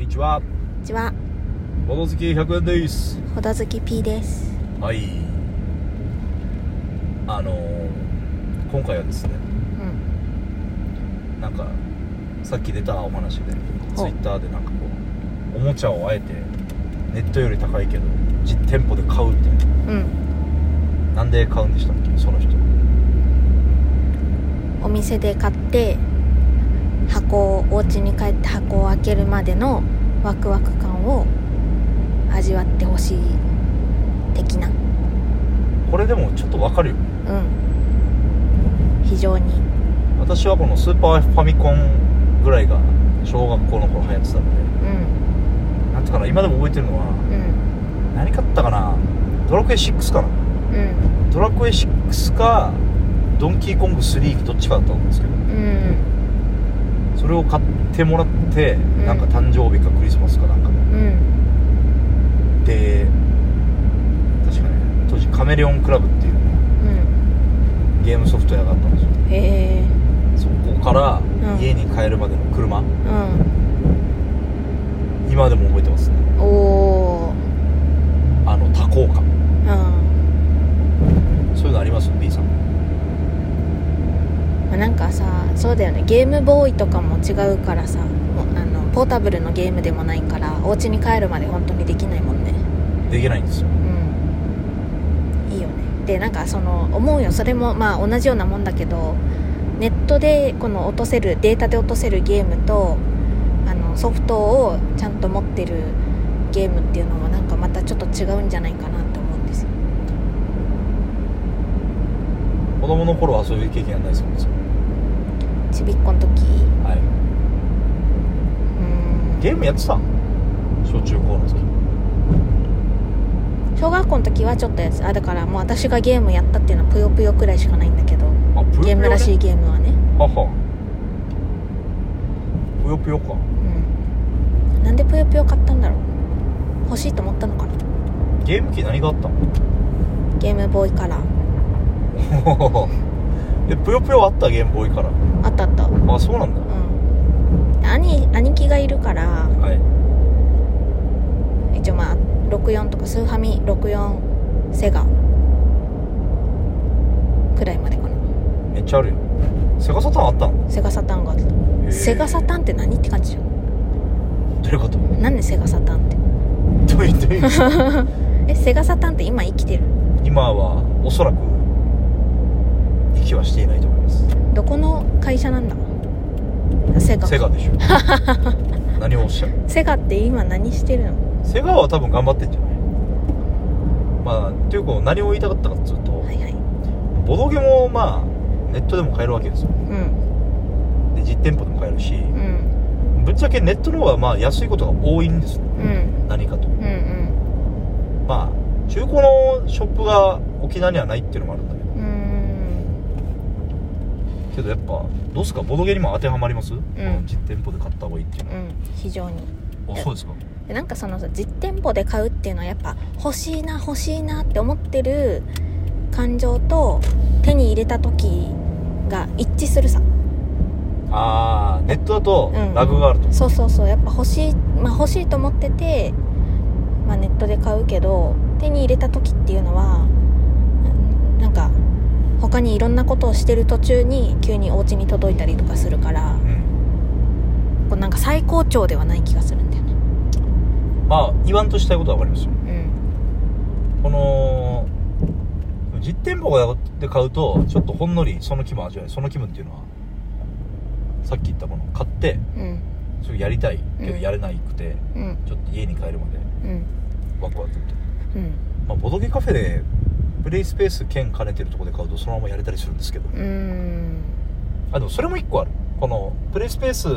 にちは。こんにちは、ボド好き100円です。ほどずき P です。はい。あのー今回はですねうん。なんかさっき出たお話でツほう。イッターでなんかこうおもちゃをあえてネットより高いけど実店舗で買うみたいな。うん。なんで買うんでしたっけその人。お店で買って、箱を、お家に帰って箱を開けるまでのワクワク感を味わってほしい的な。これでもちょっとわかるよねうん。非常に。私はこのスーパーファミコンぐらいが小学校の頃流行ってたんでうん。なんていうかな今でも覚えてるのはうん。何買ったかな？ドラクエ6かな？うん。ドラクエ6かドンキーコング3どっちかだったんですけどうん。それを買ってもらって、んなんか誕生日かクリスマスかなんかうん。で確かね当時カメレオンクラブっていううん。ゲームソフト屋があったんですよへえ。そこからん家に帰るまでの車、うん。今でも覚えてますねおー。あの多幸感うん。そういうのあります？B さんまあなんかさそうだよね。ゲームボーイとかも違うからさあのポータブルのゲームでもないからお家に帰るまで本当にできないもんね。できないんですよ。うん。いいよね。でなんかその思うよ。それもまあ同じようなもんだけどネットでこの落とせるデータで落とせるゲームとあのソフトをちゃんと持ってるゲームっていうのはなんかまたちょっと違うんじゃないかなって思うんですよ子供の頃はそういう経験はないです。もんちびっこの時。はい。うん。ゲームやってた小中高の時。小学校の時はちょっとやつ。あだからもう私がゲームやったっていうのはぷよぷよくらいしかないんだけど。あぷよぷよ、ね、ゲームらしいゲームはね。はは。ぷよぷよか。うん。なんでぷよぷよ買ったんだろう。欲しいと思ったのかな。ゲーム機何があったの？ゲームボーイカラー えぷよぷよあったゲームボーイから。あったあった。うんあそうなんだ。兄兄貴がいるからはい。一応まあ64とかスーファミ64セガくらいまでかな。めっちゃあるよ。セガサタンあったの？セガサタンがあった。へー。セガサタンって何って感じじゃん。どういうこと？なんでセガサタンって？どういうどういう えセガサタンって今生きてる？今はおそらく息はしていないと思います。どこの会社なんだ？セガ。セガでしょ。何をおっしゃる？セガって今何してるの？セガは多分頑張ってんじゃない？まあっていうか何を言いたかったかっつうと、はいはい。ボドゲもまあネットでも買えるわけですよ。うん。で実店舗でも買えるしうん。ぶっちゃけネットの方がまあ安いことが多いんですよ。うん。何かと。うんうん。まあ中古のショップが沖縄にはないっていうのもあるんだけどけどやっぱどうすかボドゲにも当てはまります、ん。実店舗で買った方がいいっていうのうん。非常に。は、あそうですか。でなんかそのさ実店舗で買うっていうのはやっぱ欲しいな欲しいなって思ってる感情と手に入れた時が一致するさ。ああネットだとうん。ラグがあると、そうそうそう。やっぱ欲しい、まあ、欲しいと思ってて、まあ、ネットで買うけど手に入れた時っていうのは他にいろんなことをしてる途中に急にお家に届いたりとかするからうんこうなんか最高潮ではない気がするんだよね。まあ言わんとしたいことは分かりますよ。うん。この実店舗で買うとちょっとほんのりその気分味わえる。その気分っていうのはさっき言ったもの買ってうん。すぐやりたいけどうん。やれないくて、うん。ちょっと家に帰るまでうん。ワクワクって、うん。まあ、ボドゲカフェでプレイスペース兼兼ねてるところで買うとそのままやれたりするんですけど。うーん。あでもそれも一個ある。このプレイスペース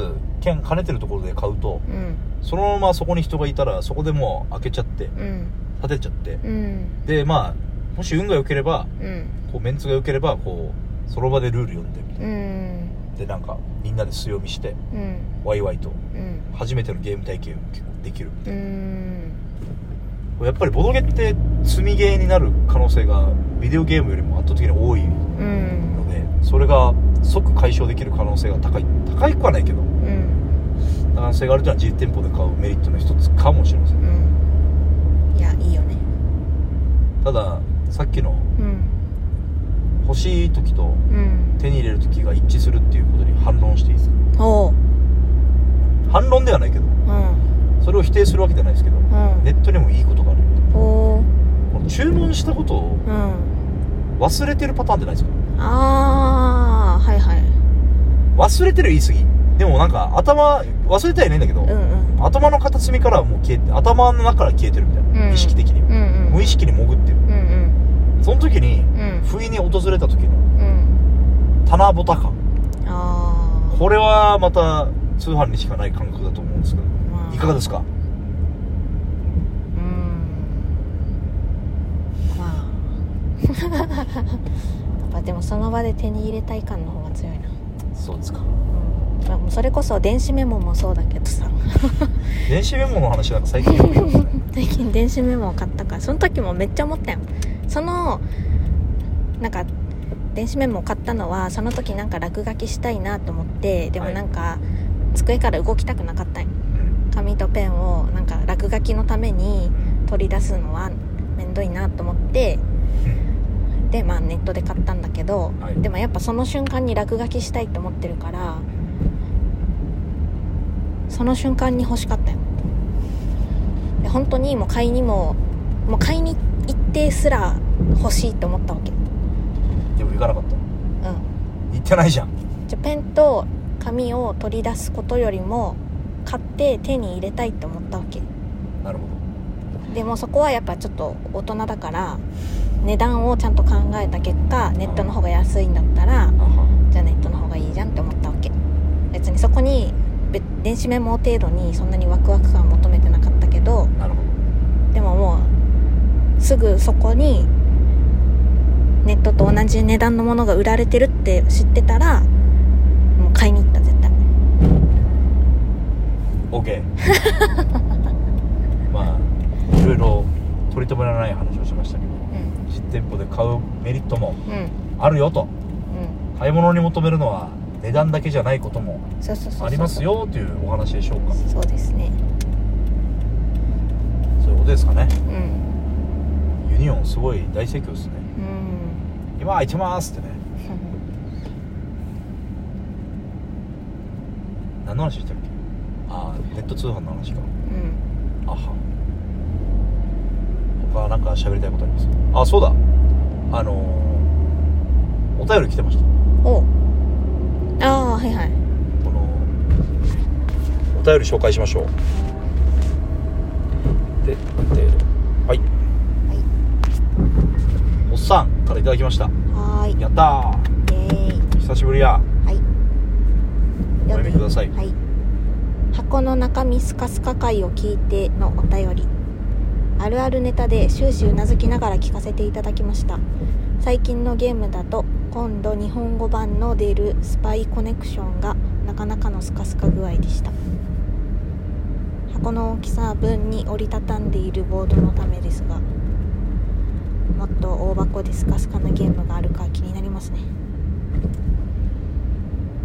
兼兼ねてるところで買うとうん。そのままそこに人がいたらそこでもう開けちゃってうん。立てちゃって。うん。でまあもし運が良ければうん。こうメンツが良ければこうその場でルール読んでみたいうん。なでなんかみんなで素読みしてうん。ワイワイとうん。初めてのゲーム体験を結構できるみたいな。うん。やっぱりボドゲって積みゲーになる可能性がビデオゲームよりも圧倒的に多いうん。のでそれが即解消できる可能性が高い。高いくはないけどうん。可能性があるというのは実店舗で買うメリットの一つかもしれません。うん。いやいいよね。たださっきのうん欲しい時とうん。手に入れる時が一致するっていうことに反論していいですか？反論ではないけどうん。それを否定するわけじゃないですけどうん。ネットにもいいことがある。お注文したことをうん。忘れてるパターンってないですか？ああはいはい。忘れてる言い過ぎ。でもなんか頭忘れてはいないんだけど、うんうん。頭の片隅からはもう消えて頭の中から消えてるみたいな、うん。意識的に。うんうん。無意識に潜ってる。うんうん。その時にうん。不意に訪れた時のうん。棚ぼた感これはまた通販にしかない感覚だと思うんですけどまあ。いかがですかうんまあ やっぱでもその場で手に入れたい感の方が強いな。そうですか。うん。まあそれこそ電子メモもそうだけどさ。電子メモの話なんか最近。よく言うよね最近電子メモを買ったからその時もめっちゃ思ったよ。そのなんか電子メモを買ったのはその時なんか落書きしたいなと思ってでもなんか、机から動きたくなかったんよ。うん。紙とペンをなんか落書きのために取り出すのはめんどいなと思ってでまあネットで買ったんだけど、はい。でもやっぱその瞬間に落書きしたいと思ってるからその瞬間に欲しかったよ。で本当にもう買いにももう買いに行ってすら欲しいと思ったわけ。でも行かなかった。うん。行ってないじゃん。じゃあペンと紙を取り出すことよりも買って手に入れたいって思ったわけ。なるほど。でもそこはやっぱちょっと大人だから値段をちゃんと考えた結果ネットの方が安いんだったらじゃあネットの方がいいじゃんって思ったわけ。別にそこにべ電子メモ程度にそんなにワクワク感求めてなかったけどなるほでももうすぐそこにネットと同じ値段のものが売られてるって知ってたらもう買いに行った絶対。ど OK まあいろいろ取り留められない話をしましたけど店舗で買うメリットもうん。あるよと。うん。買い物に求めるのは値段だけじゃないこともありますよというお話でしょうか。そうですね。そういうことですかね。うん。ユニオンすごい大盛況ですね。うん。今空いてますってね。何の話したっけ？ああネット通販の話かうんあは他なんか喋りたいことあります？あそうだ。あのー、お便り来てました。お。うああはいはい。このお便り紹介しましょう。でではい。はい。おっさんからいただきました。はーい。やった久しぶりや。はい。お読みください。はい。箱の中身スカスカ回を聞いてのお便りあるあるネタで終始うなずきながら聞かせていただきました。最近のゲームだと今度日本語版の出るスパイコネクションがなかなかのスカスカ具合でした。箱の大きさ分に折りたたんでいるボードのためですがもっと大箱でスカスカなゲームがあるか気になりますね。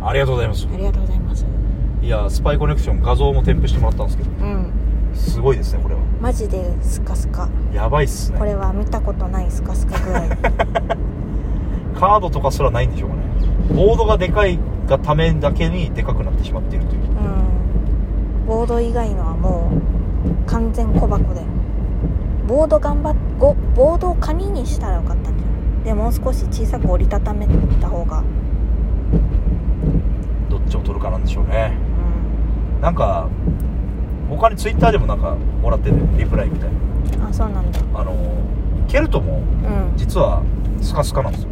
ありがとうございます。ありがとうございます。いやスパイコネクション画像も添付してもらったんですけどうん。すごいですねこれはマジでスカスカやばいっすね。これは見たことないスカスカ具合カードとかすらないんでしょうかね。ボードがでかいがためだけにでかくなってしまっているという。うん。ボード以外のはもう完全小箱で。ボード頑張っごボードを紙にしたらよかったんじゃんでもう少し小さく折りたためた方が。どっちを取るかなんでしょうね。うなんか他にツイッターでもなんかもらっててリプライみたいな。んあそうなんだ。あのケルトもうん。実はスカスカなんですよ。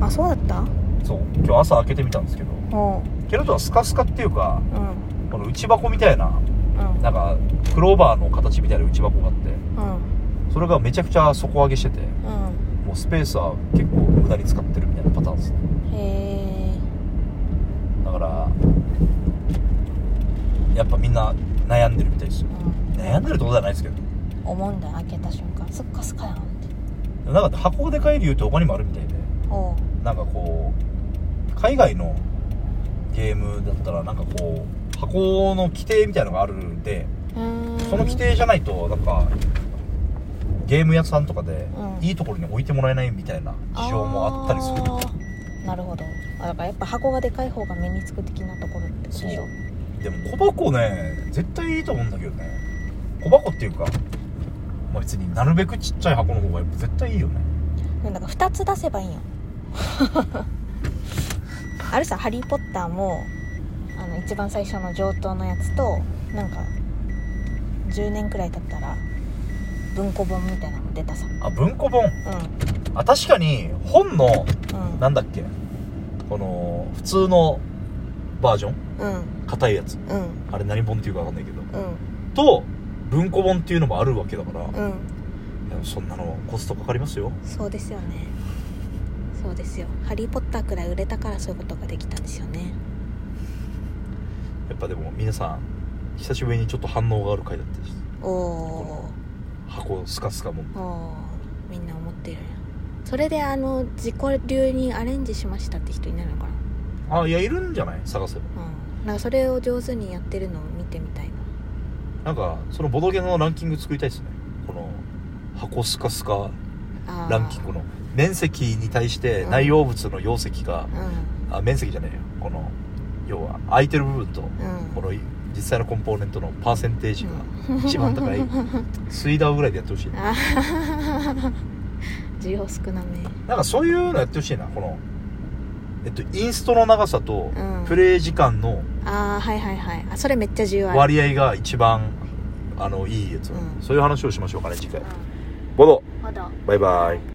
あそうだった？そう。今日朝開けてみたんですけどおう。ケルトはスカスカっていうかうん。この内箱みたいなうん。なんかクローバーの形みたいな内箱があってうん。それがめちゃくちゃ底上げしててうん。もうスペースは結構無駄に使ってるみたいなパターンですね。へえだからやっぱみんな悩んでるみたいですよ。うん。悩んでるってことではないですけど。思うんだよ開けた瞬間。スカスカやんって。なんか箱がでかい理由って他にもあるみたいで。なんかこう海外のゲームだったらなんかこう箱の規定みたいのがあるんでその規定じゃないとなんかゲーム屋さんとかでうん。いいところに置いてもらえないみたいな事情もあったりする。なるほど。あだからやっぱ箱がでかい方が目につく的なところってことでしょでも小箱ね絶対いいと思うんだけどね。小箱っていうか、まあ、別になるべくちっちゃい箱の方がやっぱ絶対いいよね。でもだから2つ出せばいいんよ。あるさ「ハリー・ポッターも」あの一番最初の上等のやつとなんか10年くらい経ったら文庫本みたいなの出たさ。あ文庫本？うあ確かに本のんうん。なんだっけ？この普通のバージョン？うん。硬いやつ。うん。あれ何本っていうか分かんないけど。うん。と文庫本っていうのもあるわけだから、うん。そんなのコストかかりますよ。そうですよね。そうですよ「ハリー・ポッター」くらい売れたからそういうことができたんですよね。やっぱでも皆さん久しぶりにちょっと反応がある回だったです。おお箱スカスカもみんな思ってる。それであの自己流にアレンジしましたって人いないのかな？あいやいるんじゃない？探せば。うん。なんかそれを上手にやってるのを見てみたいな。なんかそのボドゲのランキング作りたいですね。この箱スカスカあー。ランキングの。面積に対してうん。内容物の容積が、うあ面積じゃねえよ。この要は空いてる部分とんうん。この実際のコンポーネントのパーセンテージがうん。一番高い。水ダウぐらいでやってほしいな。あ 需要少なめ。なんかそういうのやってほしいなこのえっとインストの長さとうん。プレイ時間のああはいはいはい。あそれめっちゃ重要。ある割合が一番あのいいやつ、うん。そういう話をしましょうかね次回。うん。ボド。まだバイバイ